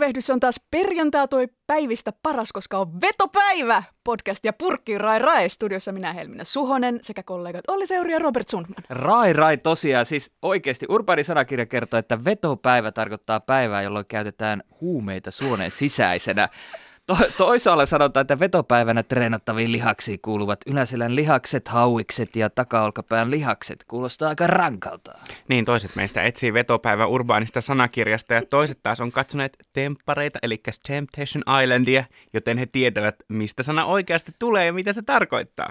Tervehdys on taas perjantai toi päivistä paras, koska on vetopäivä! Podcast ja Purkki Rai Rai studiossa minä Helminä Suhonen sekä kollegat Olli Seuri ja Robert Sundman. Rai rai tosiaan, siis oikeasti urbaani sanakirja kertoo, että vetopäivä tarkoittaa päivää, jolloin käytetään huumeita suoneen sisäisenä. To- toisaalla sanotaan, että vetopäivänä treenattaviin lihaksiin kuuluvat yläselän lihakset, hauikset ja takaolkapään lihakset. Kuulostaa aika rankalta. Niin, toiset meistä etsii vetopäivä urbaanista sanakirjasta ja toiset taas on katsoneet temppareita, eli Temptation Islandia, joten he tietävät, mistä sana oikeasti tulee ja mitä se tarkoittaa.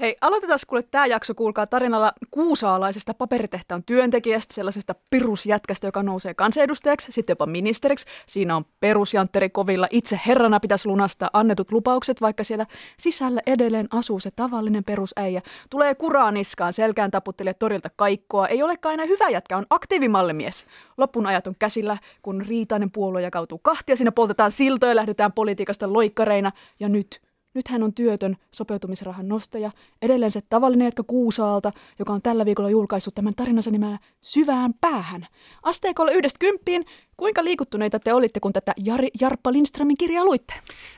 Hei, aloitetaan kuule tämä jakso, kuulkaa tarinalla kuusaalaisesta paperitehtaan työntekijästä, sellaisesta perusjätkästä, joka nousee kansanedustajaksi, sitten jopa ministeriksi. Siinä on perusjantteri kovilla, itse herrana pitäisi lunastaa annetut lupaukset, vaikka siellä sisällä edelleen asuu se tavallinen perusäijä. Tulee kuraa niskaan, selkään taputtelee torilta kaikkoa, ei olekaan enää hyvä jätkä, on aktiivimallimies. Loppun ajat on käsillä, kun riitainen puolue jakautuu kahtia, siinä poltetaan siltoja, lähdetään politiikasta loikkareina, ja nyt nyt hän on työtön sopeutumisrahan nostaja, edelleen se tavallinen jätkä Kuusaalta, joka on tällä viikolla julkaissut tämän tarinansa nimellä Syvään päähän. Asteikolla yhdestä kymppiin, kuinka liikuttuneita te olitte, kun tätä Jari, Jarppa Lindströmin kirjaa luitte?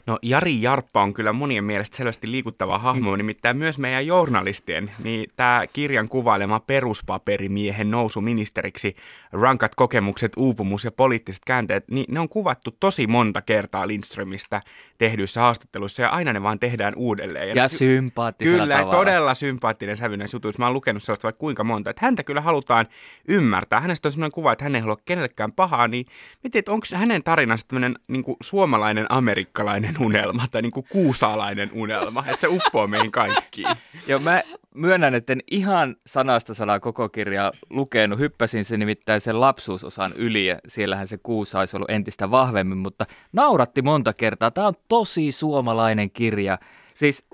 No Jari Jarppa on kyllä monien mielestä selvästi liikuttava hahmo, mm. nimittäin myös meidän journalistien. Niin tämä kirjan kuvailema peruspaperimiehen nousu ministeriksi, rankat kokemukset, uupumus ja poliittiset käänteet, niin ne on kuvattu tosi monta kertaa Lindströmistä tehdyissä haastatteluissa ja aina ne vaan tehdään uudelleen. Ja sympaattisella Kyllä, tavalla. todella sympaattinen sävy näissä jutuissa. Mä oon lukenut sellaista vaikka kuinka monta. Että häntä kyllä halutaan ymmärtää. Hänestä on sellainen kuva, että hän ei halua kenellekään pahaa. Niin mietin, että onko hänen tarinansa tämmöinen niin suomalainen amerikkalainen unelma tai niin kuin kuusaalainen unelma. Että se uppoo meihin kaikkiin. Joo, mä myönnän, että en ihan sanasta sanaa koko kirjaa lukenut. Hyppäsin se nimittäin sen lapsuusosan yli ja siellähän se kuusa olisi ollut entistä vahvemmin, mutta nauratti monta kertaa. Tämä on tosi suomalainen kirja. Siis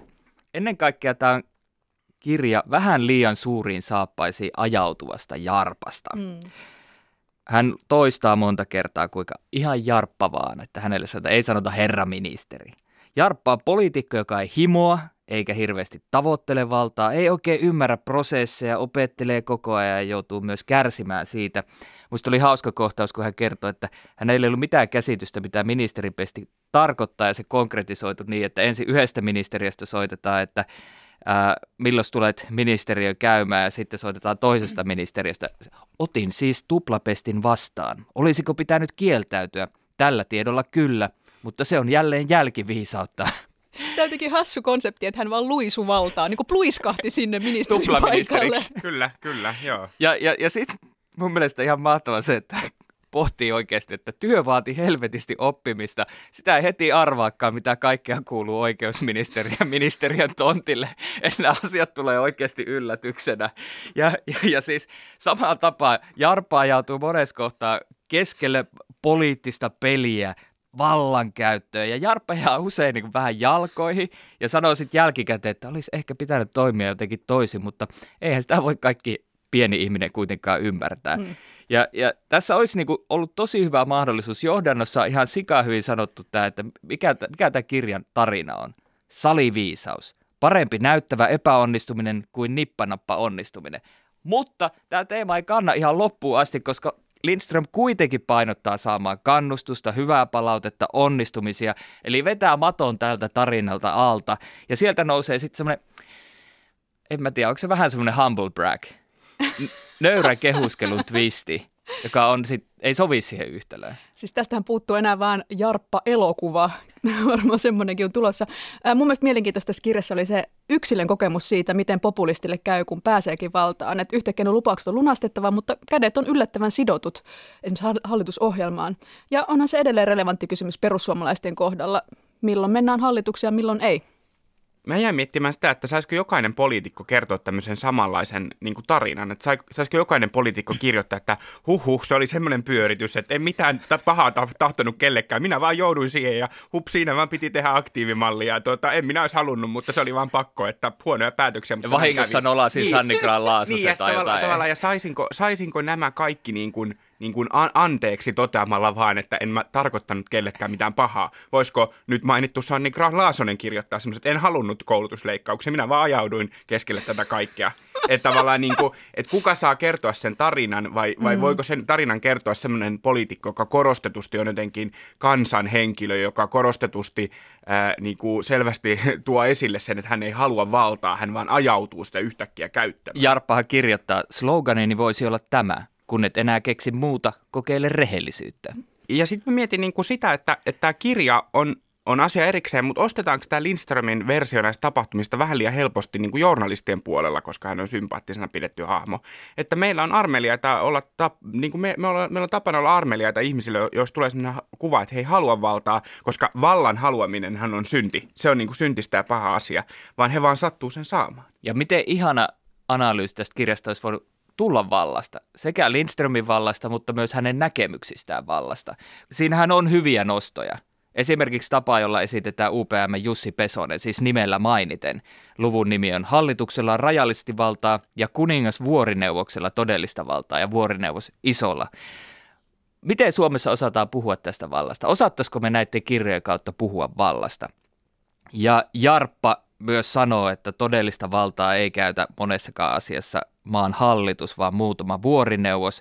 ennen kaikkea tämä on kirja vähän liian suuriin saappaisiin ajautuvasta jarpasta. Mm. Hän toistaa monta kertaa, kuinka ihan jarppa vaan, että hänelle sanotaan, ei sanota herra ministeri. Jarppa on poliitikko, joka ei himoa, eikä hirveästi tavoittele valtaa, ei oikein ymmärrä prosesseja, opettelee koko ajan ja joutuu myös kärsimään siitä. Musta oli hauska kohtaus, kun hän kertoi, että hänellä ei ollut mitään käsitystä, mitä ministeripesti tarkoittaa, ja se konkretisoitu niin, että ensin yhdestä ministeriöstä soitetaan, että ää, milloin tulet ministeriö käymään ja sitten soitetaan toisesta ministeriöstä. Otin siis tuplapestin vastaan. Olisiko pitänyt kieltäytyä? Tällä tiedolla kyllä, mutta se on jälleen jälkiviisautta. Tämä on jotenkin hassu konsepti, että hän vaan luisu valtaa, niin kuin pluiskahti sinne ministerin paikalle. Tuplaministeriksi. kyllä, kyllä, joo. Ja, ja, ja sitten mun mielestä ihan mahtava se, että pohtii oikeasti, että työ vaati helvetisti oppimista. Sitä ei heti arvaakaan, mitä kaikkea kuuluu oikeusministeriön ministeriön tontille. Että nämä asiat tulee oikeasti yllätyksenä. Ja, ja, ja siis samalla tapaa Jarpa ajautuu monessa kohtaa keskelle poliittista peliä, vallankäyttöön. Ja Jarppa jää usein niin vähän jalkoihin ja sanoo sitten jälkikäteen, että olisi ehkä pitänyt toimia jotenkin toisin, mutta eihän sitä voi kaikki pieni ihminen kuitenkaan ymmärtää. Mm. Ja, ja tässä olisi niin kuin ollut tosi hyvä mahdollisuus. Johdannossa ihan sika hyvin sanottu tämä, että mikä, mikä tämä kirjan tarina on. Saliviisaus. Parempi näyttävä epäonnistuminen kuin nippanappa onnistuminen. Mutta tämä teema ei kanna ihan loppuun asti, koska Lindström kuitenkin painottaa saamaan kannustusta, hyvää palautetta, onnistumisia, eli vetää maton tältä tarinalta alta. Ja sieltä nousee sitten semmoinen, en mä tiedä, onko se vähän semmoinen humble brag, N- nöyrä kehuskelun twisti, joka on sit, ei sovi siihen yhtälöön. Siis tästähän puuttuu enää vaan Jarppa-elokuva. Varmaan semmoinenkin on tulossa. Ää, mun mielestä mielenkiintoista tässä kirjassa oli se yksilön kokemus siitä, miten populistille käy, kun pääseekin valtaan. Että yhtäkkiä ne lupaukset on lunastettava, mutta kädet on yllättävän sidotut esimerkiksi hall- hallitusohjelmaan. Ja onhan se edelleen relevantti kysymys perussuomalaisten kohdalla. Milloin mennään hallituksia, milloin ei? Mä jäin miettimään sitä, että saisiko jokainen poliitikko kertoa tämmöisen samanlaisen niin kuin tarinan. Että saisiko jokainen poliitikko kirjoittaa, että huhhuh, se oli semmoinen pyöritys, että en mitään pahaa tahtonut kellekään. Minä vaan jouduin siihen ja hup, siinä vaan piti tehdä aktiivimallia. Tuota, en minä olisi halunnut, mutta se oli vaan pakko, että huonoja päätöksiä. Mutta vahingossa nolasin niin, Sanni Graan niin, ja tai tavallaan, tavallaan, ja saisinko, saisinko nämä kaikki niin kuin, niin kuin anteeksi toteamalla vaan, että en mä tarkoittanut kellekään mitään pahaa. Voisiko nyt mainittu Sanni Graan Laasonen kirjoittaa semmoiset, en halunnut koulutusleikkauksia, minä vaan ajauduin keskelle tätä kaikkea. Että tavallaan niin kuin, että kuka saa kertoa sen tarinan vai, vai mm. voiko sen tarinan kertoa semmoinen poliitikko, joka korostetusti on jotenkin kansanhenkilö, joka korostetusti ää, niin kuin selvästi tuo esille sen, että hän ei halua valtaa, hän vaan ajautuu sitä yhtäkkiä käyttämään. Jarppahan kirjoittaa, sloganini voisi olla tämä, kun et enää keksi muuta, kokeile rehellisyyttä. Ja sitten mä mietin niin kuin sitä, että, että tämä kirja on on asia erikseen, mutta ostetaanko tämä Lindströmin versio näistä tapahtumista vähän liian helposti niin kuin journalistien puolella, koska hän on sympaattisena pidetty hahmo. Että meillä on armeliaita olla, tap, niin kuin me, me olla, meillä on tapana olla armeliaita ihmisille, jos tulee sellainen kuva, että he ei halua valtaa, koska vallan haluaminen hän on synti. Se on niin kuin syntistä ja paha asia, vaan he vaan sattuu sen saamaan. Ja miten ihana analyysi tästä kirjasta olisi voinut tulla vallasta, sekä Lindströmin vallasta, mutta myös hänen näkemyksistään vallasta. Siinähän on hyviä nostoja. Esimerkiksi tapa, jolla esitetään UPM Jussi Pesonen, siis nimellä mainiten. Luvun nimi on Hallituksella rajallisesti valtaa ja kuningas vuorineuvoksella todellista valtaa ja vuorineuvos isolla. Miten Suomessa osataan puhua tästä vallasta? Osattaisiko me näiden kirjojen kautta puhua vallasta? Ja Jarppa myös sanoo, että todellista valtaa ei käytä monessakaan asiassa maan hallitus, vaan muutama vuorineuvos.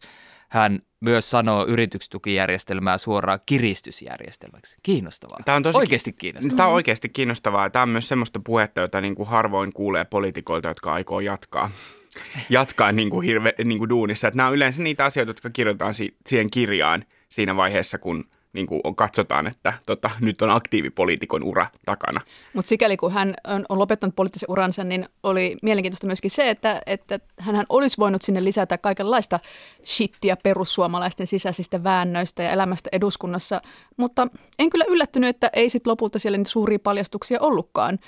Hän myös sanoo yritystukijärjestelmää suoraan kiristysjärjestelmäksi. Kiinnostavaa. Tämä on tosi oikeasti kiinnostavaa. Tämä on oikeasti kiinnostavaa. Tämä on myös sellaista puhetta, jota niin kuin harvoin kuulee poliitikoilta, jotka aikoo jatkaa jatkaa niin kuin hirve, niin kuin duunissa. Että nämä on yleensä niitä asioita, jotka kirjoitetaan siihen kirjaan siinä vaiheessa, kun – niin kuin katsotaan, että tota, nyt on aktiivipoliitikon ura takana. Mutta sikäli kun hän on, lopettanut poliittisen uransa, niin oli mielenkiintoista myöskin se, että, että hän olisi voinut sinne lisätä kaikenlaista shittiä perussuomalaisten sisäisistä väännöistä ja elämästä eduskunnassa, mutta en kyllä yllättynyt, että ei sitten lopulta siellä niitä suuria paljastuksia ollutkaan.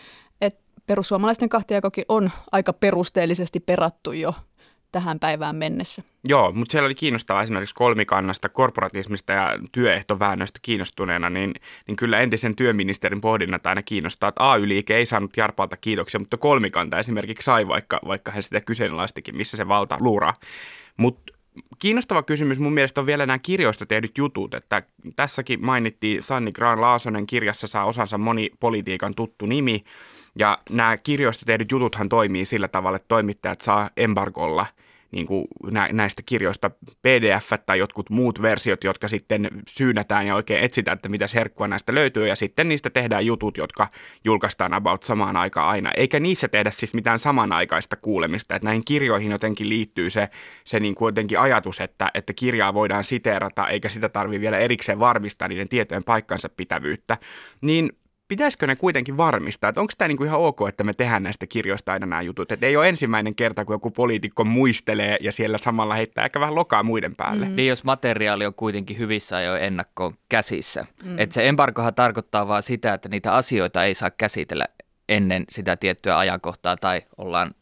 Et perussuomalaisten kahtiakokin on aika perusteellisesti perattu jo tähän päivään mennessä. Joo, mutta siellä oli kiinnostavaa esimerkiksi kolmikannasta, korporatismista ja työehtoväännöistä kiinnostuneena, niin, niin kyllä entisen työministerin pohdinnat aina kiinnostaa, että AY-liike ei saanut Jarpalta kiitoksia, mutta kolmikanta esimerkiksi sai, vaikka, vaikka hän sitä kyseenalaistikin, missä se valta luuraa. Mutta kiinnostava kysymys mun mielestä on vielä nämä kirjoista tehdyt jutut, että tässäkin mainittiin Sanni Graan Laasonen kirjassa saa osansa moni politiikan tuttu nimi, ja nämä kirjoista tehdyt jututhan toimii sillä tavalla, että toimittajat saa embargolla – niin kuin näistä kirjoista pdf tai jotkut muut versiot, jotka sitten syynätään ja oikein etsitään, että mitä herkkua näistä löytyy, ja sitten niistä tehdään jutut, jotka julkaistaan about samaan aikaan aina. Eikä niissä tehdä siis mitään samanaikaista kuulemista, että näihin kirjoihin jotenkin liittyy se, se niin kuin jotenkin ajatus, että, että kirjaa voidaan siteerata, eikä sitä tarvitse vielä erikseen varmistaa niiden tietojen paikkansa pitävyyttä. Niin pitäisikö ne kuitenkin varmistaa, että onko tämä niinku ihan ok, että me tehdään näistä kirjoista aina nämä jutut, että ei ole ensimmäinen kerta, kun joku poliitikko muistelee ja siellä samalla heittää ehkä vähän lokaa muiden päälle. Mm. Niin jos materiaali on kuitenkin hyvissä jo ennakkoon käsissä. Mm. Että se embargohan tarkoittaa vaan sitä, että niitä asioita ei saa käsitellä ennen sitä tiettyä ajankohtaa tai ollaan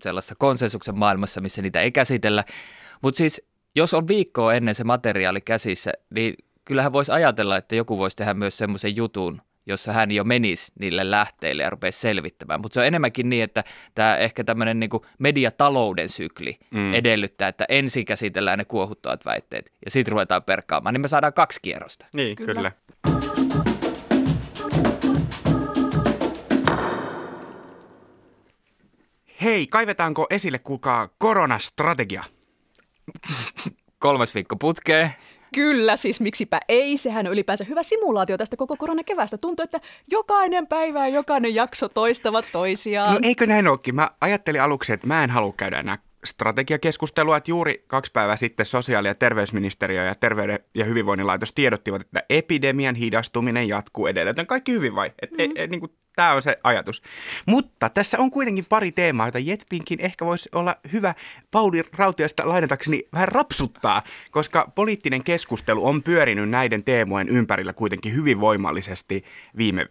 sellaisessa konsensuksen maailmassa, missä niitä ei käsitellä. Mutta siis jos on viikkoa ennen se materiaali käsissä, niin kyllähän voisi ajatella, että joku voisi tehdä myös semmoisen jutun, jossa hän jo menisi niille lähteille ja rupeisi selvittämään. Mutta se on enemmänkin niin, että tämä ehkä tämmöinen niin mediatalouden sykli mm. edellyttää, että ensin käsitellään ne kuohuttavat väitteet ja sitten ruvetaan perkaamaan, niin me saadaan kaksi kierrosta. Niin, kyllä. kyllä. Hei, kaivetaanko esille, kuulkaa, koronastrategia? Kolmas viikko putkeen. Kyllä, siis miksipä ei. Sehän on ylipäänsä hyvä simulaatio tästä koko koronakevästä. Tuntuu, että jokainen päivä ja jokainen jakso toistavat toisiaan. No eikö näin olekin? Mä ajattelin aluksi, että mä en halua käydä enää strategiakeskustelua, että juuri kaksi päivää sitten sosiaali- ja terveysministeriö ja terveyden ja hyvinvoinnin laitos tiedottivat, että epidemian hidastuminen jatkuu edelleen. Tämä kaikki hyvin vai? Et, mm-hmm. e, e, niin kuin Tämä on se ajatus. Mutta tässä on kuitenkin pari teemaa, joita Jetpinkin ehkä voisi olla hyvä Pauli Rautiasta lainatakseni vähän rapsuttaa, koska poliittinen keskustelu on pyörinyt näiden teemojen ympärillä kuitenkin hyvin voimallisesti viime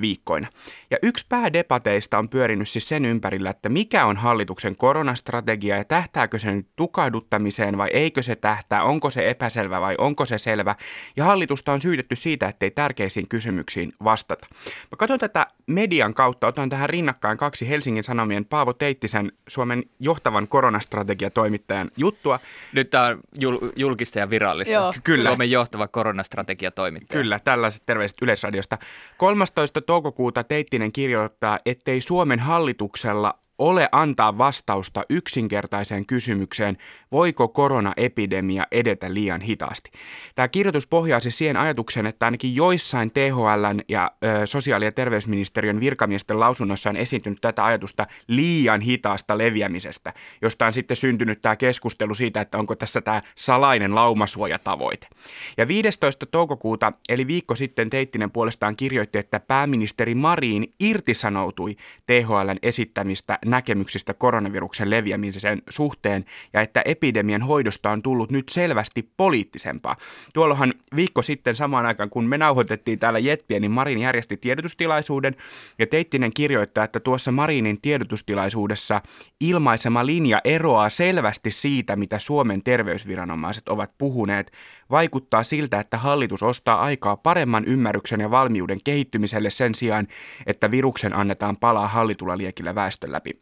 viikkoina. Ja yksi päädebateista on pyörinyt siis sen ympärillä, että mikä on hallituksen koronastrategia ja tähtääkö se nyt tukahduttamiseen vai eikö se tähtää, onko se epäselvä vai onko se selvä. Ja hallitusta on syytetty siitä, ettei tärkeisiin kysymyksiin vastata. Mä katson tätä median kautta, otan tähän rinnakkain kaksi Helsingin Sanomien Paavo Teittisen Suomen johtavan koronastrategiatoimittajan juttua. Nyt tämä on jul- julkista ja virallista. Joo. Kyllä. Suomen johtava koronastrategiatoimittaja. Kyllä, tällaiset terveiset Yleisradiosta. 13. toukokuuta Teittinen kirjoittaa, ettei Suomen hallituksella ole antaa vastausta yksinkertaiseen kysymykseen, voiko koronaepidemia edetä liian hitaasti. Tämä kirjoitus pohjaa siis siihen ajatukseen, että ainakin joissain THLn ja ö, sosiaali- ja terveysministeriön virkamiesten lausunnossa on esiintynyt tätä ajatusta liian hitaasta leviämisestä, josta on sitten syntynyt tämä keskustelu siitä, että onko tässä tämä salainen laumasuojatavoite. Ja 15. toukokuuta, eli viikko sitten Teittinen puolestaan kirjoitti, että pääministeri Marin irtisanoutui THLn esittämistä näkemyksistä koronaviruksen leviämisen suhteen ja että epidemian hoidosta on tullut nyt selvästi poliittisempaa. Tuollahan viikko sitten samaan aikaan, kun me nauhoitettiin täällä Jetpiä, niin Marin järjesti tiedotustilaisuuden ja Teittinen kirjoittaa, että tuossa Marinin tiedotustilaisuudessa ilmaisema linja eroaa selvästi siitä, mitä Suomen terveysviranomaiset ovat puhuneet. Vaikuttaa siltä, että hallitus ostaa aikaa paremman ymmärryksen ja valmiuden kehittymiselle sen sijaan, että viruksen annetaan palaa hallitulla liekillä väestön läpi.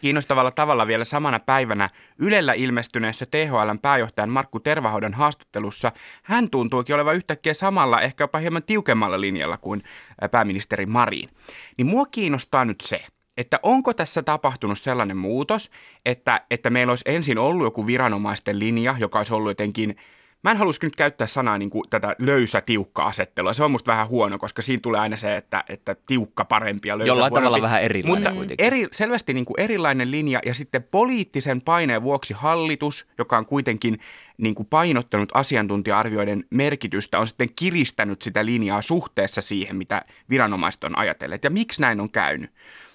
Kiinnostavalla tavalla vielä samana päivänä Ylellä ilmestyneessä THLn pääjohtajan Markku Tervahoidan haastattelussa hän tuntuukin olevan yhtäkkiä samalla, ehkä jopa hieman tiukemmalla linjalla kuin pääministeri Marin. Niin mua kiinnostaa nyt se, että onko tässä tapahtunut sellainen muutos, että, että meillä olisi ensin ollut joku viranomaisten linja, joka olisi ollut jotenkin Mä en haluaisi nyt käyttää sanaa niin kuin tätä löysä tiukka asettelua. Se on musta vähän huono, koska siinä tulee aina se, että, että tiukka parempi ja löysä Jollain huonompi. tavalla vähän erilainen Mutta kuitenkin. eri, selvästi niin kuin erilainen linja ja sitten poliittisen paineen vuoksi hallitus, joka on kuitenkin niin kuin painottanut asiantuntija-arvioiden merkitystä, on sitten kiristänyt sitä linjaa suhteessa siihen, mitä viranomaiset on ajatelleet. Ja miksi näin on käynyt?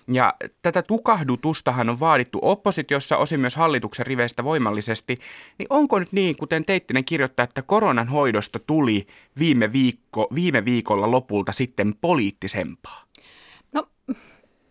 Ja tätä tukahdutustahan on vaadittu oppositiossa, osin myös hallituksen riveistä voimallisesti. Niin onko nyt niin, kuten Teittinen kirjoittaa, että koronan hoidosta tuli viime, viikko, viime viikolla lopulta sitten poliittisempaa? No,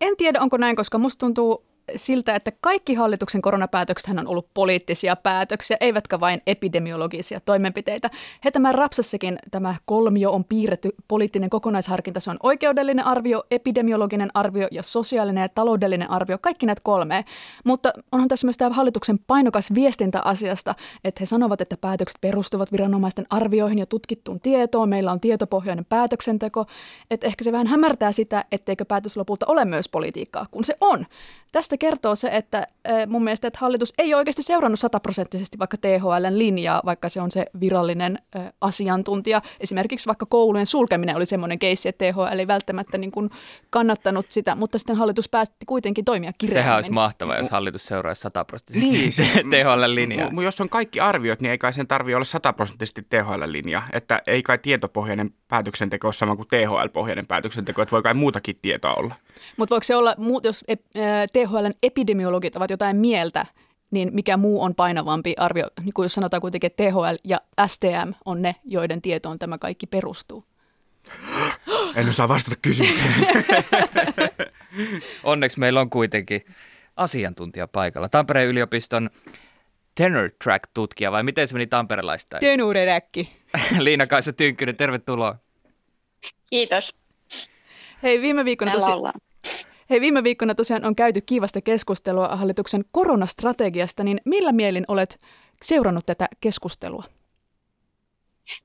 en tiedä onko näin, koska musta tuntuu siltä, että kaikki hallituksen koronapäätökset on ollut poliittisia päätöksiä, eivätkä vain epidemiologisia toimenpiteitä. He tämän rapsassakin tämä kolmio on piirretty poliittinen kokonaisharkinta. Se on oikeudellinen arvio, epidemiologinen arvio ja sosiaalinen ja taloudellinen arvio, kaikki näitä kolme. Mutta onhan tässä myös tämä hallituksen painokas viestintä asiasta, että he sanovat, että päätökset perustuvat viranomaisten arvioihin ja tutkittuun tietoon. Meillä on tietopohjainen päätöksenteko. Että ehkä se vähän hämärtää sitä, etteikö päätös lopulta ole myös politiikkaa, kun se on. Tästä kertoo se, että mun mielestä että hallitus ei oikeasti seurannut sataprosenttisesti vaikka THLn linjaa, vaikka se on se virallinen asiantuntija. Esimerkiksi vaikka koulujen sulkeminen oli semmoinen keissi, että THL ei välttämättä niin kuin kannattanut sitä, mutta sitten hallitus päätti kuitenkin toimia kireämmin. Sehän olisi mahtavaa, jos hallitus seuraisi sataprosenttisesti Niin, se se- THL-linjaa. Mutta jos on kaikki arviot, niin ei kai sen tarvitse olla sataprosenttisesti THL-linja. Että ei kai tietopohjainen päätöksenteko ole sama kuin THL-pohjainen päätöksenteko, että voi kai muutakin tietoa olla. Mutta voiko se olla, jos THLn epidemiologit ovat jotain mieltä, niin mikä muu on painavampi arvio, niin kuin jos sanotaan kuitenkin, että THL ja STM on ne, joiden tietoon tämä kaikki perustuu. En osaa vastata kysymykseen. Onneksi meillä on kuitenkin asiantuntija paikalla. Tampereen yliopiston tenor track tutkija, vai miten se meni tamperelaista? Tenureräkki. Liina-Kaisa Tynkkynen, tervetuloa. Kiitos. Hei, viime viikkona, Täällä tosi, ollaan. hei, viime viikkona tosiaan on käyty kiivasta keskustelua hallituksen koronastrategiasta, niin millä mielin olet seurannut tätä keskustelua?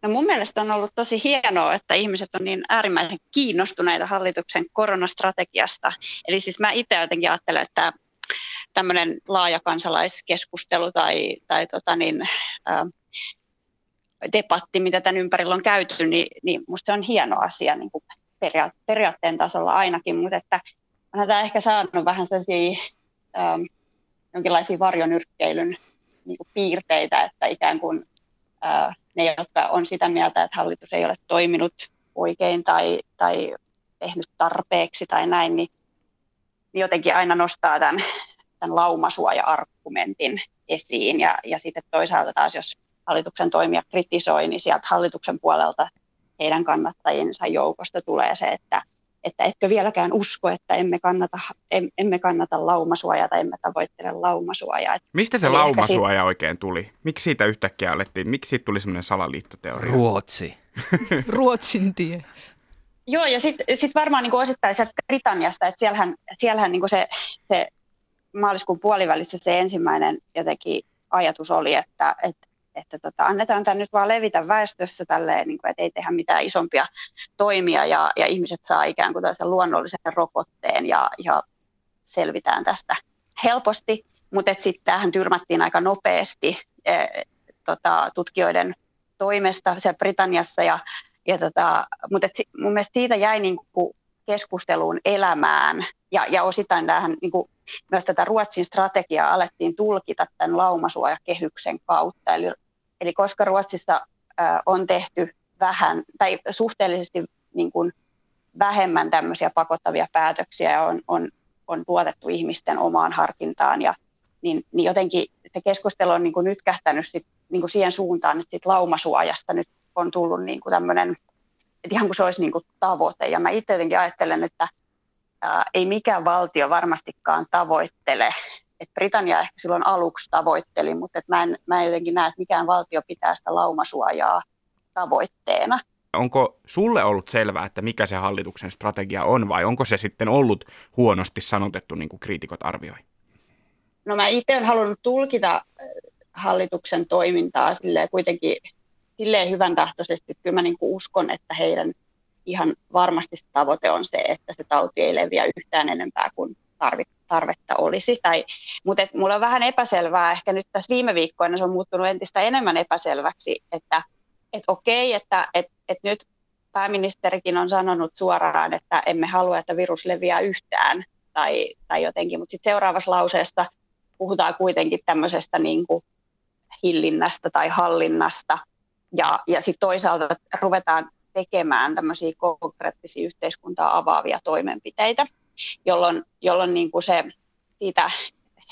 No mun mielestä on ollut tosi hienoa, että ihmiset on niin äärimmäisen kiinnostuneita hallituksen koronastrategiasta. Eli siis mä itse jotenkin ajattelen, että tämmöinen laaja kansalaiskeskustelu tai, tai tota niin, ä, debatti, mitä tämän ympärillä on käyty, niin, niin musta se on hieno asia niin kuin peria- periaatteen tasolla ainakin, mutta että onhan tämä ehkä saanut vähän sellaisia äm, jonkinlaisia varjonyrkkeilyn niin kuin piirteitä, että ikään kuin ää, ne, jotka on sitä mieltä, että hallitus ei ole toiminut oikein tai, tai tehnyt tarpeeksi tai näin, niin, niin jotenkin aina nostaa tämän, tämän laumasuoja-argumentin esiin. Ja, ja sitten toisaalta taas, jos hallituksen toimia kritisoi, niin sieltä hallituksen puolelta heidän kannattajiensa joukosta tulee se, että että etkö vieläkään usko, että emme kannata, em, emme kannata laumasuojaa tai emme tavoittele laumasuojaa. Mistä se laumasuoja oikein tuli? Miksi siitä yhtäkkiä alettiin? Miksi siitä tuli semmoinen salaliittoteoria? Ruotsi. Ruotsin tie. Joo, ja sitten sit varmaan niin osittain sieltä Britanniasta, että siellähän, siellähän niin se, se maaliskuun puolivälissä se ensimmäinen jotenkin ajatus oli, että, että, että tota, annetaan tämän nyt vaan levitä väestössä tälleen, niin kuin, että ei tehdä mitään isompia toimia ja, ja ihmiset saa ikään kuin tällaisen luonnollisen rokotteen ja, ja selvitään tästä helposti, mutta sitten tähän tyrmättiin aika nopeasti e, tota, tutkijoiden toimesta siellä Britanniassa ja, ja tota, mutta mun mielestä siitä jäi niin kuin keskusteluun elämään ja, ja osittain tähän niin kuin myös tätä Ruotsin strategiaa alettiin tulkita tämän laumasuojakehyksen kautta. Eli, eli koska Ruotsissa ä, on tehty vähän tai suhteellisesti niin kuin vähemmän tämmöisiä pakottavia päätöksiä on, on, on tuotettu ihmisten omaan harkintaan, ja, niin, niin jotenkin se keskustelu on niin kuin nyt kähtänyt sit, niin kuin siihen suuntaan, että sit laumasuojasta nyt on tullut niin kuin tämmöinen, että ihan kuin se olisi niin kuin tavoite. Ja mä itse jotenkin ajattelen, että ää, ei mikään valtio varmastikaan tavoittele. Et Britannia ehkä silloin aluksi tavoitteli, mutta et mä, en, mä en jotenkin näe, että mikään valtio pitää sitä laumasuojaa tavoitteena. Onko sulle ollut selvää, että mikä se hallituksen strategia on vai onko se sitten ollut huonosti sanotettu, niin kuin kriitikot arvioi? No mä itse olen halunnut tulkita hallituksen toimintaa silleen kuitenkin silleen hyvän tahtoisesti, kyllä mä niin uskon, että heidän ihan varmasti tavoite on se, että se tauti ei leviä yhtään enempää kuin tarvetta olisi. Tai, mutta et mulla on vähän epäselvää, ehkä nyt tässä viime viikkoina se on muuttunut entistä enemmän epäselväksi, että et okei, että et, et nyt pääministerikin on sanonut suoraan, että emme halua, että virus leviää yhtään tai, tai jotenkin, mutta sitten seuraavassa lauseessa puhutaan kuitenkin tämmöisestä niin kuin hillinnästä tai hallinnasta, ja, ja sitten toisaalta ruvetaan tekemään tämmöisiä konkreettisia yhteiskuntaa avaavia toimenpiteitä, jolloin, jolloin niin kuin se siitä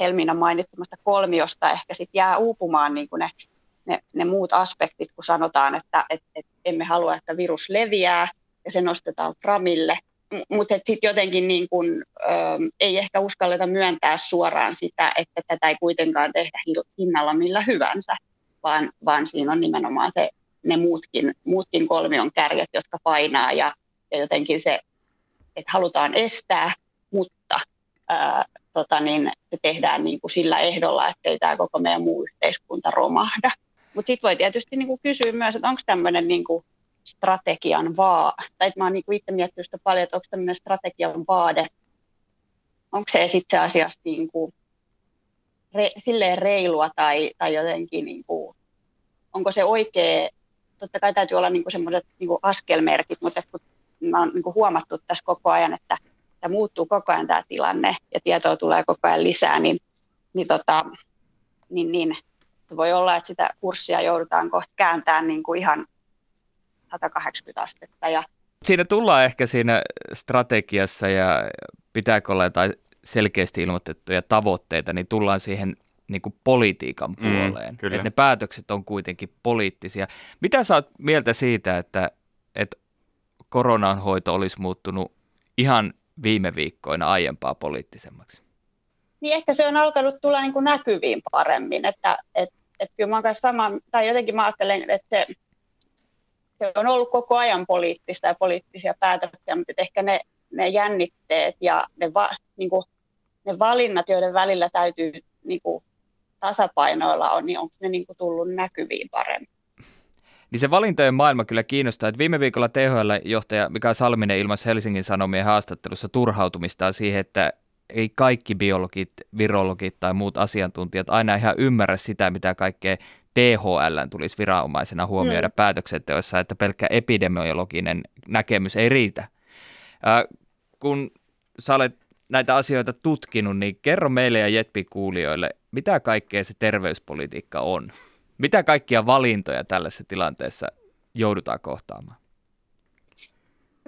Helmiina mainittamasta kolmiosta ehkä sit jää uupumaan niin kuin ne, ne, ne muut aspektit, kun sanotaan, että et, et emme halua, että virus leviää ja se nostetaan framille, mutta sitten jotenkin niin kun, ö, ei ehkä uskalleta myöntää suoraan sitä, että tätä ei kuitenkaan tehdä hinnalla millä hyvänsä, vaan, vaan siinä on nimenomaan se ne muutkin, muutkin kolmion kärjet, jotka painaa ja, ja jotenkin se, että halutaan estää, mutta ää, tota niin, se tehdään niin kuin sillä ehdolla, ettei tämä koko meidän muu yhteiskunta romahda. Mutta sitten voi tietysti niin kuin kysyä myös, että onko tämmöinen niin kuin strategian vaa, tai että mä oon niin itse miettinyt sitä paljon, että onko tämmöinen strategian vaade, onko se sitten asiassa niin kuin re, silleen reilua tai, tai jotenkin, niin kuin, onko se oikea totta kai täytyy olla niinku semmoiset niinku askelmerkit, mutta kun mä oon niinku huomattu tässä koko ajan, että tämä muuttuu koko ajan tämä tilanne ja tietoa tulee koko ajan lisää, niin, niin, tota, niin, niin voi olla, että sitä kurssia joudutaan kohta kääntämään niin kuin ihan 180 astetta. Ja... Siinä tullaan ehkä siinä strategiassa ja pitääkö olla jotain selkeästi ilmoitettuja tavoitteita, niin tullaan siihen niin kuin politiikan mm, puoleen. Mm, että ne päätökset on kuitenkin poliittisia. Mitä sä oot mieltä siitä, että, että koronan hoito olisi muuttunut ihan viime viikkoina aiempaa poliittisemmaksi? Niin ehkä se on alkanut tulla niin kuin näkyviin paremmin, että et, et kyllä mä sama, tai jotenkin mä ajattelen, että se, se on ollut koko ajan poliittista ja poliittisia päätöksiä, mutta ehkä ne, ne jännitteet ja ne, va, niin kuin, ne valinnat, joiden välillä täytyy niin kuin, tasapainoilla on, niin onko ne niin kuin tullut näkyviin paremmin. Niin se valintojen maailma kyllä kiinnostaa. Että viime viikolla THL-johtaja Mika Salminen ilmaisi Helsingin Sanomien haastattelussa turhautumistaan siihen, että ei kaikki biologit, virologit tai muut asiantuntijat aina ihan ymmärrä sitä, mitä kaikkea THL tulisi viranomaisena huomioida mm. päätöksenteossa, että pelkkä epidemiologinen näkemys ei riitä. Äh, kun sä olet näitä asioita tutkinut, niin kerro meille ja Jetpi-kuulijoille, mitä kaikkea se terveyspolitiikka on? Mitä kaikkia valintoja tällaisessa tilanteessa joudutaan kohtaamaan?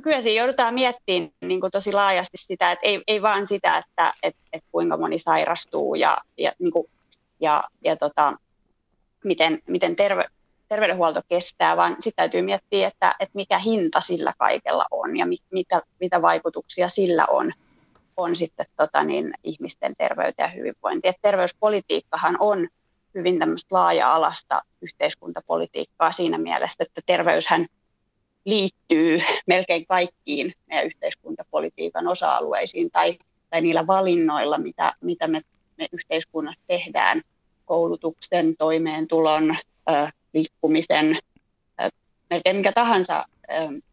Kyllä siinä joudutaan miettimään niin kuin tosi laajasti sitä, että ei, ei vaan sitä, että et, et kuinka moni sairastuu ja, ja, niin kuin, ja, ja tota, miten, miten terve, terveydenhuolto kestää, vaan sitten täytyy miettiä, että, että mikä hinta sillä kaikella on ja mit, mitä, mitä vaikutuksia sillä on, on sitten tota niin, ihmisten terveyteen ja hyvinvointiin. Et terveyspolitiikkahan on hyvin tämmöistä laaja-alasta yhteiskuntapolitiikkaa siinä mielessä, että terveyshän liittyy melkein kaikkiin meidän yhteiskuntapolitiikan osa-alueisiin tai, tai niillä valinnoilla, mitä, mitä me, me yhteiskunnassa tehdään koulutuksen, toimeentulon, liikkumisen, melkein mikä tahansa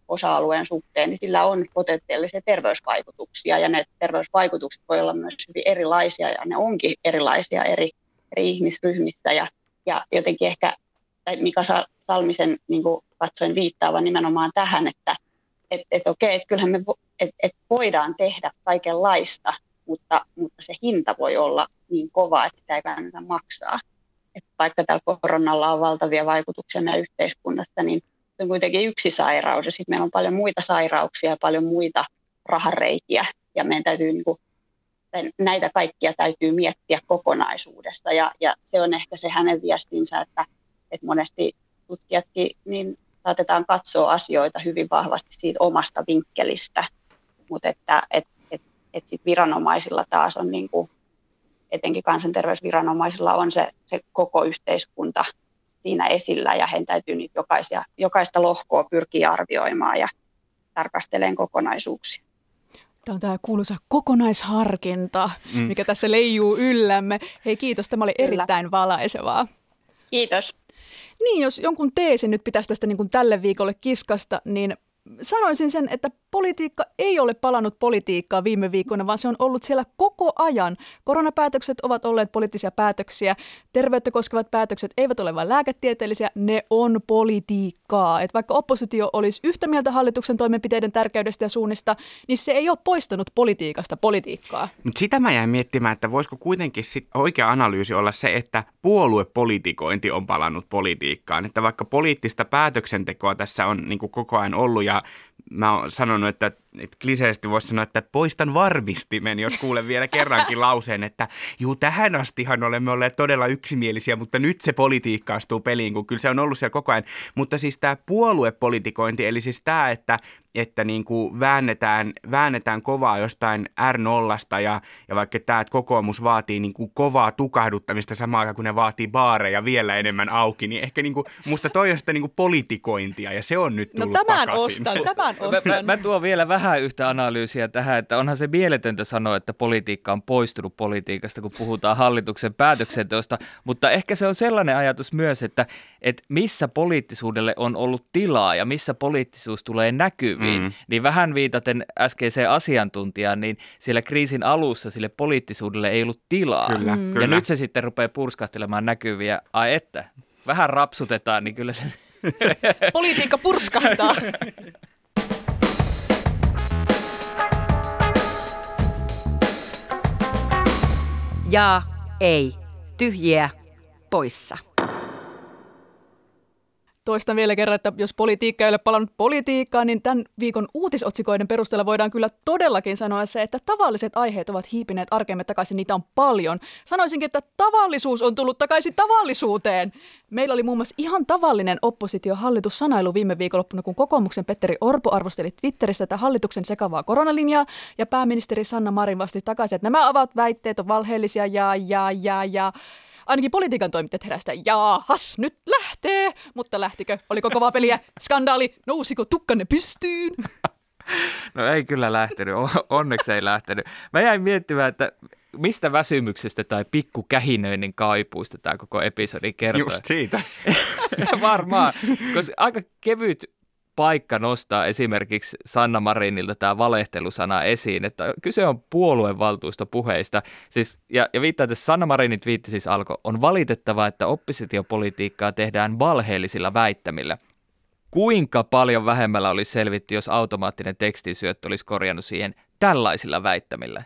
osa-alueen suhteen, niin sillä on potentiaalisia terveysvaikutuksia ja ne terveysvaikutukset voi olla myös hyvin erilaisia ja ne onkin erilaisia eri, eri ihmisryhmissä ja, ja jotenkin ehkä tai Mika Salmisen niin katsoin viittaavan nimenomaan tähän, että et, et okei, että kyllähän me et, et voidaan tehdä kaikenlaista, mutta, mutta se hinta voi olla niin kova, että sitä ei kannata maksaa. Et vaikka tällä koronalla on valtavia vaikutuksia meidän yhteiskunnassa, niin se on kuitenkin yksi sairaus ja sitten meillä on paljon muita sairauksia ja paljon muita rahareikiä. Ja meidän täytyy niin kuin, näitä kaikkia täytyy miettiä kokonaisuudesta. Ja, ja se on ehkä se hänen viestinsä, että, että monesti tutkijatkin niin saatetaan katsoa asioita hyvin vahvasti siitä omasta vinkkelistä, mutta että et, et, et sit viranomaisilla taas on niin kuin, etenkin kansanterveysviranomaisilla on se, se koko yhteiskunta siinä esillä ja heidän täytyy niitä jokaisia, jokaista lohkoa pyrkiä arvioimaan ja tarkasteleen kokonaisuuksia. Tämä on tämä kuuluisa kokonaisharkinta, mm. mikä tässä leijuu yllämme. Hei kiitos, tämä oli Kyllä. erittäin valaisevaa. Kiitos. Niin, jos jonkun teesin nyt pitäisi tästä niin kuin tälle viikolle kiskasta, niin sanoisin sen, että politiikka ei ole palannut politiikkaa viime viikkoina, vaan se on ollut siellä koko ajan. Koronapäätökset ovat olleet poliittisia päätöksiä. Terveyttä koskevat päätökset eivät ole vain lääketieteellisiä, ne on politiikkaa. Et vaikka oppositio olisi yhtä mieltä hallituksen toimenpiteiden tärkeydestä ja suunnista, niin se ei ole poistanut politiikasta politiikkaa. Mutta sitä mä jäin miettimään, että voisiko kuitenkin sit oikea analyysi olla se, että puoluepolitikointi on palannut politiikkaan. Että vaikka poliittista päätöksentekoa tässä on niin koko ajan ollut ja mä oon sanonut, että, että kliseisesti voisi sanoa, että poistan varmistimen, jos kuulen vielä kerrankin lauseen, että juu, tähän astihan olemme olleet todella yksimielisiä, mutta nyt se politiikka astuu peliin, kun kyllä se on ollut siellä koko ajan. Mutta siis tämä puoluepolitikointi, eli siis tämä, että että niin kuin väännetään, väännetään kovaa jostain R0 ja, ja vaikka tämä, että kokoomus vaatii niin kuin kovaa tukahduttamista samaan aikaan, kun ne vaatii baareja vielä enemmän auki, niin ehkä niin kuin, musta toi on sitä niin kuin politikointia ja se on nyt no tullut no, tämän takaisin. ostan, tämän ostan. Mä, mä, mä tuon vielä vähän yhtä analyysiä tähän, että onhan se mieletöntä sanoa, että politiikka on poistunut politiikasta, kun puhutaan hallituksen päätöksenteosta, mutta ehkä se on sellainen ajatus myös, että, että missä poliittisuudelle on ollut tilaa ja missä poliittisuus tulee näkyviin näkyviin. Mm. Niin vähän viitaten äskeiseen asiantuntijaan, niin siellä kriisin alussa sille poliittisuudelle ei ollut tilaa. Kyllä, mm. Ja kyllä. nyt se sitten rupeaa purskahtelemaan näkyviä. Ai että, vähän rapsutetaan, niin kyllä se... Politiikka purskahtaa. Ja ei. Tyhjiä poissa. Toistan vielä kerran, että jos politiikka ei ole palannut politiikkaan, niin tämän viikon uutisotsikoiden perusteella voidaan kyllä todellakin sanoa se, että tavalliset aiheet ovat hiipineet arkemme takaisin, niitä on paljon. Sanoisinkin, että tavallisuus on tullut takaisin tavallisuuteen. Meillä oli muun muassa ihan tavallinen oppositiohallitussanailu viime viikonloppuna, kun kokoomuksen Petteri Orpo arvosteli Twitterissä tätä hallituksen sekavaa koronalinjaa, ja pääministeri Sanna Marin vastasi takaisin, että nämä ovat väitteet on valheellisia ja, ja, ja, ja Ainakin politiikan toimittajat herästä, jaahas, nyt lähtee. Mutta lähtikö? Oliko kovaa peliä? Skandaali? Nousiko tukkanne pystyyn? No ei kyllä lähtenyt, onneksi ei lähtenyt. Mä jäin miettimään, että mistä väsymyksestä tai pikkukähinöinnin kaipuista tämä koko episodi kertoo. Just siitä. Varmaan, koska aika kevyt paikka nostaa esimerkiksi Sanna Marinilta tämä valehtelusana esiin, että kyse on puoluevaltuustopuheista. Siis, ja, ja viittaa, että Sanna Marinin twiitti siis alkoi, on valitettavaa, että oppositiopolitiikkaa tehdään valheellisilla väittämillä. Kuinka paljon vähemmällä olisi selvitty, jos automaattinen tekstisyöttö olisi korjannut siihen tällaisilla väittämillä?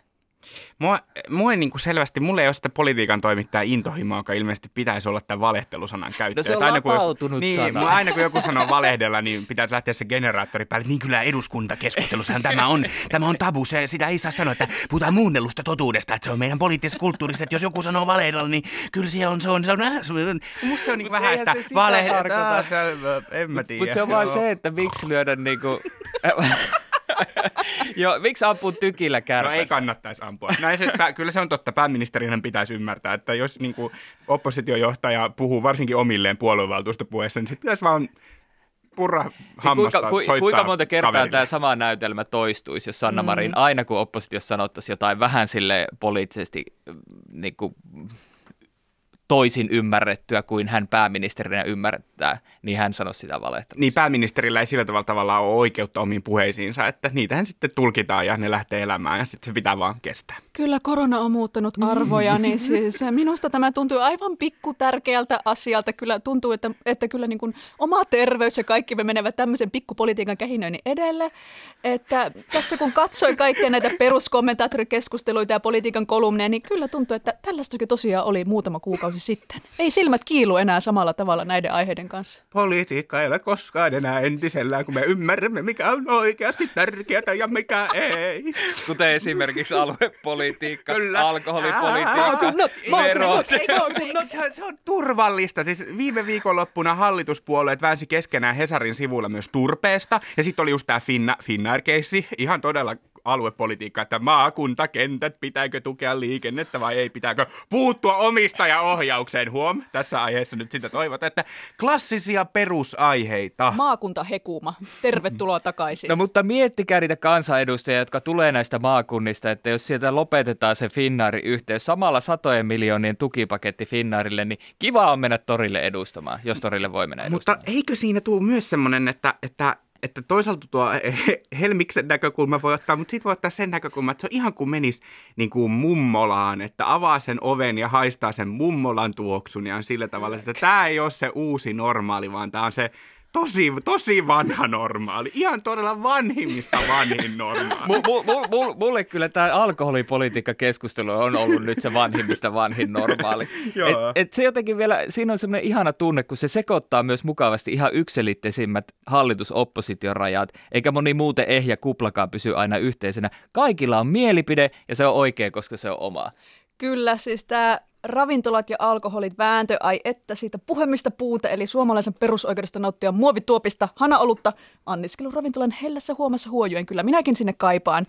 Mua, mua ei niin kuin selvästi, mulla ei ole sitä politiikan toimittaja intohimoa, joka ilmeisesti pitäisi olla tämän valehtelusanan käyttö. No se on aina kun, latautunut niin, sana. aina kun joku sanoo valehdella, niin pitäisi lähteä se generaattori päälle. Niin kyllä eduskuntakeskustelussahan tämä on, tämä on tabu, se, sitä ei saa sanoa, että puhutaan muunnellusta totuudesta, että se on meidän poliittisessa kulttuurissa, että jos joku sanoo valehdella, niin kyllä se on, se on, se on, se on musta se on niin vähän, että valehdella, en mä tiedä. Mutta se on vaan se, että miksi lyödä niinku... Joo, miksi ampuu tykillä No kärpästä? ei kannattaisi ampua. Näin se, pää, kyllä se on totta. Pääministerinhän pitäisi ymmärtää, että jos niin kuin, oppositiojohtaja puhuu varsinkin omilleen puoluevaltuustopuheessa, niin sitten pitäisi vaan purra hammasta, kuinka, ku, soittaa kuinka monta kertaa kaverille. tämä sama näytelmä toistuisi, jos Sanna Marin aina kun oppositiossa sanottaisiin jotain vähän sille poliittisesti niin kuin, toisin ymmärrettyä kuin hän pääministerinä ymmärtää, niin hän sanoisi sitä valehtelua. Niin pääministerillä ei sillä tavalla tavallaan ole oikeutta omiin puheisiinsa, että niitähän sitten tulkitaan ja ne lähtee elämään ja sitten se pitää vaan kestää. Kyllä korona on muuttanut arvoja, niin siis minusta tämä tuntuu aivan pikku tärkeältä asialta. Kyllä tuntuu, että, että kyllä niin kuin oma terveys ja kaikki me menevät tämmöisen pikkupolitiikan kähinöinnin edelle. Että tässä kun katsoin kaikkia näitä peruskommentaattorikeskusteluita ja politiikan kolumneja, niin kyllä tuntuu, että tällaistakin tosiaan oli muutama kuukausi sitten. Ei silmät kiilu enää samalla tavalla näiden aiheiden kanssa. Politiikka ei ole koskaan enää entisellään, kun me ymmärrämme, mikä on oikeasti tärkeää ja mikä ei. Kuten esimerkiksi aluepolitiikka, Kyllä. alkoholipolitiikka, Maakunnat, verot. Se on turvallista. Siis viime viikonloppuna hallituspuolueet väänsi keskenään Hesarin sivuilla myös turpeesta. Ja sitten oli just tämä Finna, Finnair-keissi, ihan todella aluepolitiikka, että maakuntakentät, pitääkö tukea liikennettä vai ei, pitääkö puuttua omistajaohjaukseen, huom. Tässä aiheessa nyt sitä toivotaan, että klassisia perusaiheita. Maakunta Hekuma, tervetuloa takaisin. No mutta miettikää niitä kansanedustajia, jotka tulee näistä maakunnista, että jos sieltä lopetetaan se Finnairin yhteys, samalla satojen miljoonien tukipaketti Finnairille, niin kiva on mennä torille edustamaan, jos torille voi mennä Mutta edustamaan. eikö siinä tule myös semmoinen, että, että että toisaalta tuo Helmiksen näkökulma voi ottaa, mutta sitten voi ottaa sen näkökulman, että se on ihan kuin menisi niin kuin mummolaan, että avaa sen oven ja haistaa sen mummolan tuoksun ja on sillä tavalla, että tämä ei ole se uusi normaali, vaan tämä on se tosi, tosi vanha normaali. Ihan todella vanhimmista vanhin normaali. M- m- m- mulle kyllä tämä alkoholipolitiikka-keskustelu on ollut nyt se vanhimmista vanhin normaali. Et, et se jotenkin vielä, siinä on semmoinen ihana tunne, kun se sekoittaa myös mukavasti ihan yksilitteisimmät hallitus-opposition rajat, eikä moni muuten ehjä kuplakaan pysy aina yhteisenä. Kaikilla on mielipide ja se on oikea, koska se on oma. Kyllä, siis tämä ravintolat ja alkoholit vääntö, ai että siitä puhemista puute, eli suomalaisen perusoikeudesta nauttia muovituopista hanaolutta anniskelun ravintolan hellässä huomassa huojuen. Kyllä minäkin sinne kaipaan.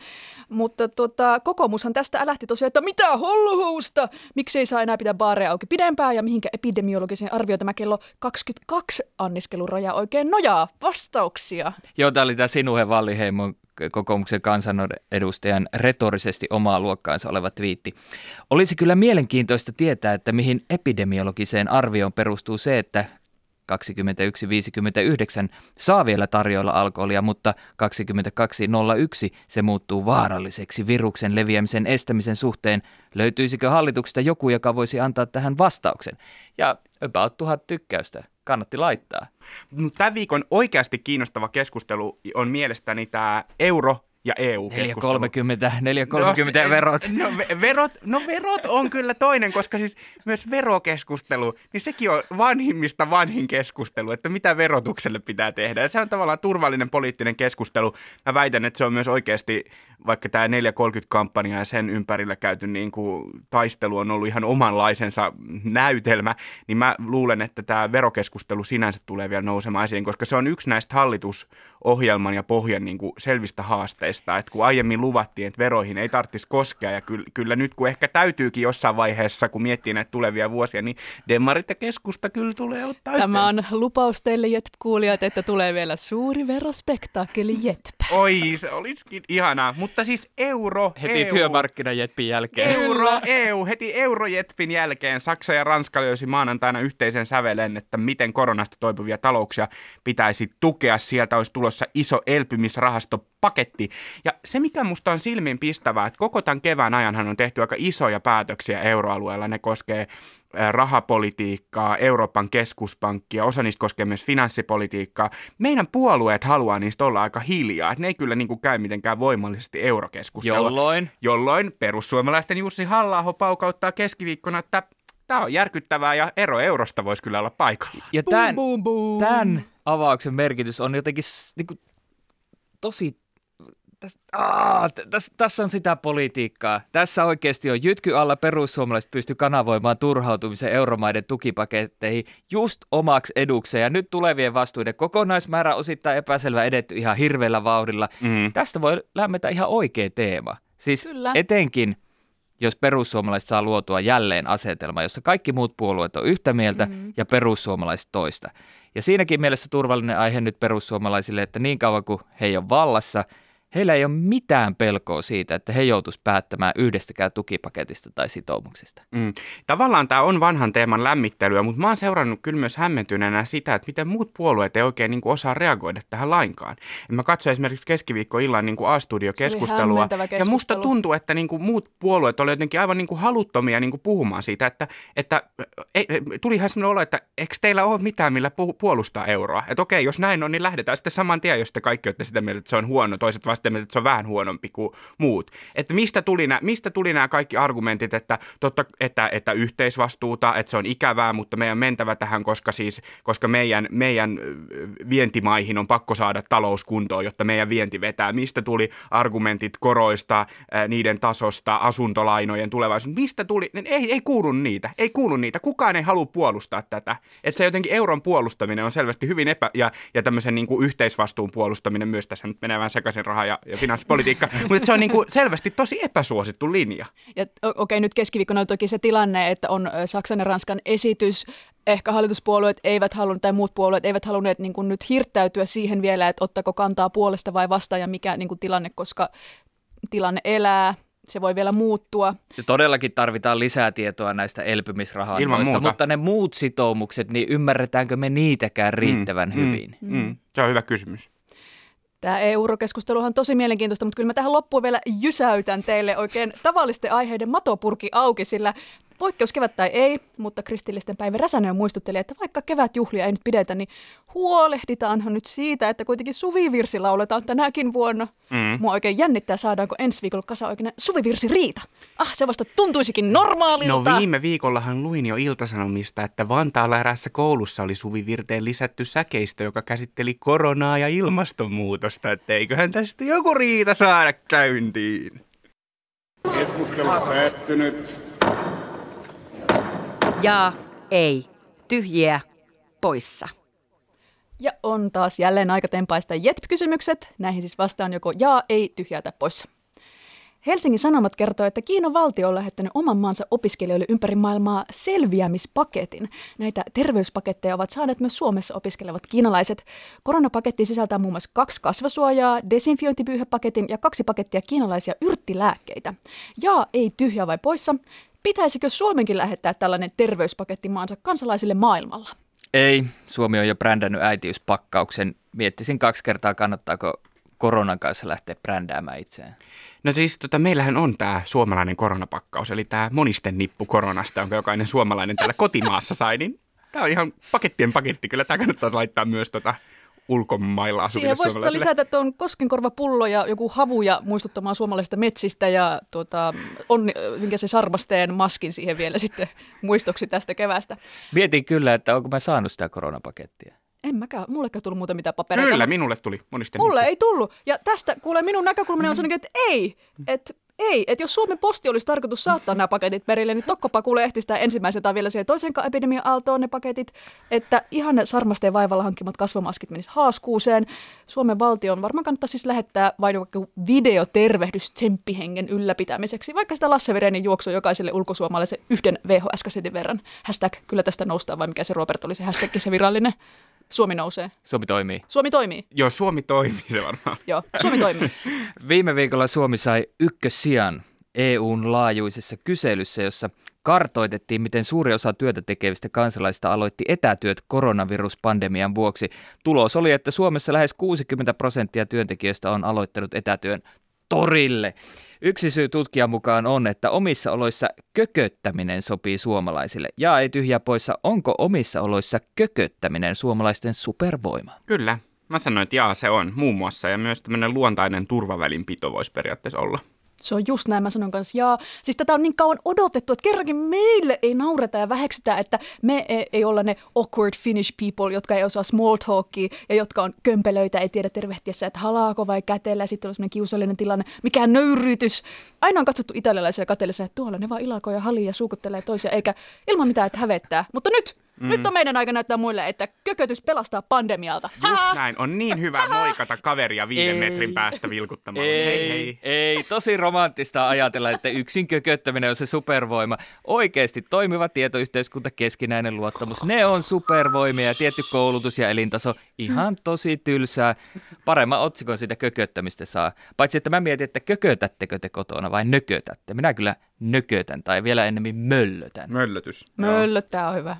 Mutta tota, kokoomushan tästä älähti tosiaan, että mitä holluhousta, miksi ei saa enää pitää baareja auki pidempään ja mihinkä epidemiologiseen arvio tämä kello 22 anniskeluraja oikein nojaa. Vastauksia. Joo, tämä oli tämä Sinuhe Valliheimon kokoomuksen kansanedustajan retorisesti omaa luokkaansa oleva twiitti. Olisi kyllä mielenkiintoista tietää, että mihin epidemiologiseen arvioon perustuu se, että 21.59 saa vielä tarjoilla alkoholia, mutta 22.01 se muuttuu vaaralliseksi viruksen leviämisen estämisen suhteen. Löytyisikö hallituksesta joku, joka voisi antaa tähän vastauksen? Ja about tuhat tykkäystä. Kannatti laittaa. Tämän viikon oikeasti kiinnostava keskustelu on mielestäni tämä euro ja EU-keskustelu. 430, 430 no, ja verot. No, ve- verot. No verot on kyllä toinen, koska siis myös verokeskustelu, niin sekin on vanhimmista vanhin keskustelu, että mitä verotukselle pitää tehdä. Ja se on tavallaan turvallinen poliittinen keskustelu. Mä väitän, että se on myös oikeasti, vaikka tämä 430-kampanja ja sen ympärillä käyty niin kuin taistelu on ollut ihan omanlaisensa näytelmä, niin mä luulen, että tämä verokeskustelu sinänsä tulee vielä nousemaan esiin, koska se on yksi näistä hallitusohjelman ja pohjan niin kuin selvistä haasteista, että kun aiemmin luvattiin, että veroihin ei tarvitsisi koskea, ja kyllä, kyllä nyt kun ehkä täytyykin jossain vaiheessa, kun miettii näitä tulevia vuosia, niin demarit ja keskusta kyllä tulee ottaa Tämä yhteen. on lupaus teille JETP-kuulijat, että tulee vielä suuri verospektaakkeli JETP. Oi, se olisikin ihanaa. Mutta siis euro, Heti EU, työmarkkinajetpin jälkeen. Euro, EU, heti Eurojetpin jälkeen Saksa ja Ranska löysi maanantaina yhteisen sävelen, että miten koronasta toipuvia talouksia pitäisi tukea. Sieltä olisi tulossa iso elpymisrahastopaketti. Ja se, mikä musta on silmiin pistävää, että koko tämän kevään ajanhan on tehty aika isoja päätöksiä euroalueella. Ne koskee rahapolitiikkaa, Euroopan keskuspankkia, osa niistä koskee myös finanssipolitiikkaa. Meidän puolueet haluaa niistä olla aika hiljaa, että ne ei kyllä niin kuin käy mitenkään voimallisesti eurokeskustelua. Jolloin? Jolloin perussuomalaisten Jussi halla paukauttaa keskiviikkona, että tämä on järkyttävää ja ero eurosta voisi kyllä olla paikalla. Ja tämän, tämän avauksen merkitys on jotenkin niin kuin, tosi tässä, aah, tässä, tässä on sitä politiikkaa. Tässä oikeasti on jytky alla perussuomalaiset pysty kanavoimaan turhautumisen euromaiden tukipaketteihin just omaksi edukseen. Ja nyt tulevien vastuiden kokonaismäärä osittain epäselvä edetty ihan hirveällä vauhdilla. Mm. Tästä voi lämmetä ihan oikea teema. Siis Kyllä. etenkin jos perussuomalaiset saa luotua jälleen asetelma, jossa kaikki muut puolueet on yhtä mieltä mm-hmm. ja perussuomalaiset toista. Ja siinäkin mielessä turvallinen aihe nyt perussuomalaisille, että niin kauan kuin he ei ole vallassa – heillä ei ole mitään pelkoa siitä, että he joutuisivat päättämään yhdestäkään tukipaketista tai sitoumuksesta. Mm. Tavallaan tämä on vanhan teeman lämmittelyä, mutta mä oon seurannut kyllä myös hämmentyneenä sitä, että miten muut puolueet ei oikein niin kuin osaa reagoida tähän lainkaan. Ja mä katsoin esimerkiksi keskiviikkoillan niin A-studio-keskustelua, ja musta tuntuu, että niin kuin muut puolueet olivat jotenkin aivan niin kuin haluttomia niin kuin puhumaan siitä, että, että ei, tuli ihan sellainen olo, että eikö teillä ole mitään, millä puolustaa euroa? Että okei, jos näin on, niin lähdetään sitten saman tien, jos te kaikki olette sitä mieltä, että se on huono, toiset vasta sitten, että se on vähän huonompi kuin muut. Että mistä tuli, nämä, mistä tuli nämä kaikki argumentit, että, totta, että, että yhteisvastuuta, että se on ikävää, mutta meidän mentävä tähän, koska, siis, koska meidän, meidän vientimaihin on pakko saada talous kuntoon, jotta meidän vienti vetää. Mistä tuli argumentit koroista, niiden tasosta, asuntolainojen tulevaisuus. Mistä tuli? Ei, ei kuulu niitä. Ei kuulu niitä. Kukaan ei halua puolustaa tätä. Että se jotenkin euron puolustaminen on selvästi hyvin epä... Ja, ja tämmöisen niin kuin yhteisvastuun puolustaminen myös tässä nyt menee vähän sekaisin rahaa ja, ja finanssipolitiikka, mutta se on niin kuin selvästi tosi epäsuosittu linja. Ja okei, okay, nyt keskiviikkona on toki se tilanne, että on Saksan ja Ranskan esitys, ehkä hallituspuolueet eivät halunneet tai muut puolueet eivät halunneet niin kuin nyt hirttäytyä siihen vielä, että ottako kantaa puolesta vai vastaan ja mikä niin kuin tilanne, koska tilanne elää, se voi vielä muuttua. Ja todellakin tarvitaan lisää tietoa näistä elpymisrahastoista, mutta ne muut sitoumukset, niin ymmärretäänkö me niitäkään riittävän mm, hyvin? Mm, mm. Se on hyvä kysymys. Tämä eurokeskusteluhan on tosi mielenkiintoista, mutta kyllä mä tähän loppuun vielä jysäytän teille oikein tavallisten aiheiden matopurki auki, sillä Poikkeuskevät tai ei, mutta kristillisten päivä Räsänen muistutteli, että vaikka kevätjuhlia ei nyt pidetä, niin huolehditaanhan nyt siitä, että kuitenkin suvivirsi lauletaan tänäkin vuonna. Mm. Mua oikein jännittää, saadaanko ensi viikolla kasa oikein suvivirsi riita. Ah, se vasta tuntuisikin normaalilta. No viime viikollahan luin jo iltasanomista, että Vantaalla erässä koulussa oli suvivirteen lisätty säkeistö, joka käsitteli koronaa ja ilmastonmuutosta, että eiköhän tästä joku riita saada käyntiin. Keskustelu päättynyt. Ja ei. Tyhjiä poissa. Ja on taas jälleen aika tempaista JETP-kysymykset. Näihin siis vastaan joko jaa, ei, tyhjää tai poissa. Helsingin Sanomat kertoo, että Kiinan valtio on lähettänyt oman maansa opiskelijoille ympäri maailmaa selviämispaketin. Näitä terveyspaketteja ovat saaneet myös Suomessa opiskelevat kiinalaiset. Koronapaketti sisältää muun muassa kaksi kasvasuojaa, desinfiointipyyhepaketin ja kaksi pakettia kiinalaisia yrttilääkkeitä. Ja ei tyhjää vai poissa. Pitäisikö Suomenkin lähettää tällainen terveyspaketti maansa kansalaisille maailmalla? Ei, Suomi on jo brändännyt äitiyspakkauksen. Miettisin kaksi kertaa, kannattaako koronan kanssa lähteä brändäämään itseään. No siis tota, meillähän on tämä suomalainen koronapakkaus, eli tämä monisten nippu koronasta, jonka jokainen suomalainen täällä kotimaassa sai, niin tämä on ihan pakettien paketti. Kyllä tämä kannattaa laittaa myös tota ulkomailla asuville Siihen voisi lisätä tuon koskenkorvapullo ja joku havuja muistuttamaan suomalaisista metsistä ja tuota, on, minkä se sarmasteen maskin siihen vielä sitten muistoksi tästä kevästä. Mietin kyllä, että onko mä saanut sitä koronapakettia. En mäkään, mullekään tullut muuta mitään papereita. Kyllä, minulle tuli monista. Mulle ei tullut. Ja tästä, kuule, minun näkökulmani on sellainen, että ei, että ei, että jos Suomen posti olisi tarkoitus saattaa nämä paketit perille, niin tokkopa kuule ehti sitä ensimmäisen tai vielä siihen toisen epidemian aaltoon ne paketit, että ihan ne sarmasteen vaivalla hankkimat kasvomaskit menis haaskuuseen. Suomen valtion varmaan kannattaa siis lähettää vain joku videotervehdys tsemppihengen ylläpitämiseksi, vaikka sitä Lasse Verenin juoksu jokaiselle ulkosuomalaiselle yhden VHS-kasetin verran. Hashtag kyllä tästä noustaan, vai mikä se Robert oli se hashtag, se virallinen. Suomi nousee. Suomi toimii. Suomi toimii. Joo, Suomi toimii se varmaan. Joo, Suomi toimii. Viime viikolla Suomi sai ykkössijan EUn laajuisessa kyselyssä, jossa kartoitettiin, miten suuri osa työtä tekevistä kansalaista aloitti etätyöt koronaviruspandemian vuoksi. Tulos oli, että Suomessa lähes 60 prosenttia työntekijöistä on aloittanut etätyön torille. Yksi syy tutkijan mukaan on, että omissa oloissa kököttäminen sopii suomalaisille. Ja ei tyhjä poissa, onko omissa oloissa kököttäminen suomalaisten supervoima? Kyllä, mä sanoin, että jaa se on muun muassa ja myös tämmöinen luontainen turvavälinpito voisi periaatteessa olla. Se on just näin, mä sanon kanssa. Ja siis tätä on niin kauan odotettu, että kerrankin meille ei naureta ja väheksytä, että me ei, ei olla ne awkward Finnish people, jotka ei osaa small talkia ja jotka on kömpelöitä, ei tiedä tervehtiessä, että halaako vai kätellä. Sitten on semmoinen kiusallinen tilanne, mikä nöyrytys. Aina on katsottu italialaisilla kateellisia, että tuolla ne vaan ilakoo ja halii ja suukuttelee toisia, eikä ilman mitään, että hävettää. Mutta nyt Mm. Nyt on meidän aika näyttää muille, että kökötys pelastaa pandemialta. Just näin. On niin hyvä moikata kaveria viiden ei, metrin päästä vilkuttamalla. Ei, hei, hei. ei. Tosi romanttista ajatella, että yksin kököttäminen on se supervoima. Oikeasti toimiva tietoyhteiskunta, keskinäinen luottamus, ne on supervoimia ja tietty koulutus ja elintaso. Ihan tosi tylsää. Paremman otsikon siitä kököttämistä saa. Paitsi, että mä mietin, että kökötättekö te kotona vai nökötätte. Minä kyllä nökötän tai vielä enemmän möllötän. Möllötys. Möllöttää on hyvä.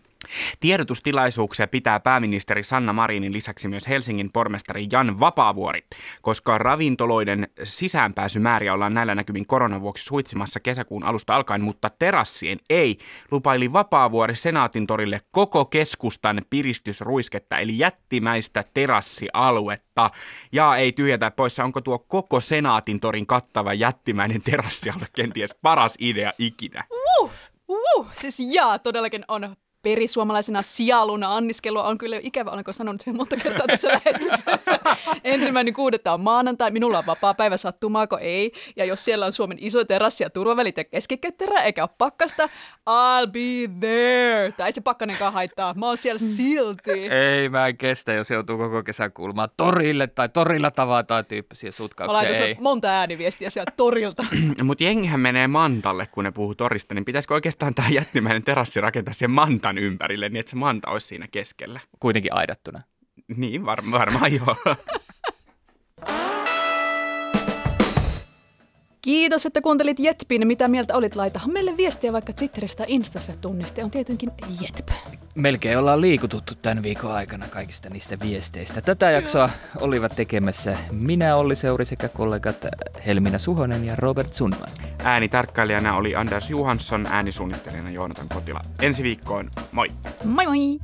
Tiedotustilaisuuksia pitää pääministeri Sanna Marinin lisäksi myös Helsingin pormestari Jan Vapaavuori, koska ravintoloiden sisäänpääsymääriä ollaan näillä näkymin koronan vuoksi suitsimassa kesäkuun alusta alkaen, mutta terassien ei, lupaili Vapaavuori Senaatin torille koko keskustan piristysruisketta, eli jättimäistä terassialuetta. Ja ei tyhjätä poissa, onko tuo koko Senaatin torin kattava jättimäinen terassialue kenties paras idea ikinä? Uh, uh, siis jaa, todellakin on perisuomalaisena sialuna anniskelua on kyllä ikävä, olenko sanonut sen monta kertaa tässä lähetyksessä. Ensimmäinen kuudetta on maanantai, minulla on vapaa päivä sattumaako ei. Ja jos siellä on Suomen iso terassi ja turvavälit ja keskiketterä eikä ole pakkasta, I'll be there. Tai ei se pakkanenkaan haittaa, mä oon siellä silti. Ei mä en kestä, jos joutuu koko kesän kuulumaan torille tai torilla tavataan tyyppisiä sutkauksia. Mä ei. monta ääniviestiä sieltä torilta. Mutta jengihän menee mantalle, kun ne puhuu torista, niin pitäisikö oikeastaan tämä jättimäinen terassi rakentaa siihen mantaan? Mantan ympärille, niin että se manta olisi siinä keskellä. Kuitenkin aidattuna. Niin, var- varmaan joo. Kiitos, että kuuntelit Jetpin. Mitä mieltä olit? Laitahan meille viestiä vaikka Twitteristä Instassa tunniste on tietenkin Jetp. Melkein ollaan liikututtu tämän viikon aikana kaikista niistä viesteistä. Tätä jaksoa olivat tekemässä minä, Olli Seuri sekä kollegat Helmina Suhonen ja Robert Sundman. Äänitarkkailijana oli Anders Johansson, äänisuunnittelijana Joonatan Kotila. Ensi viikkoon, moi! Moi moi!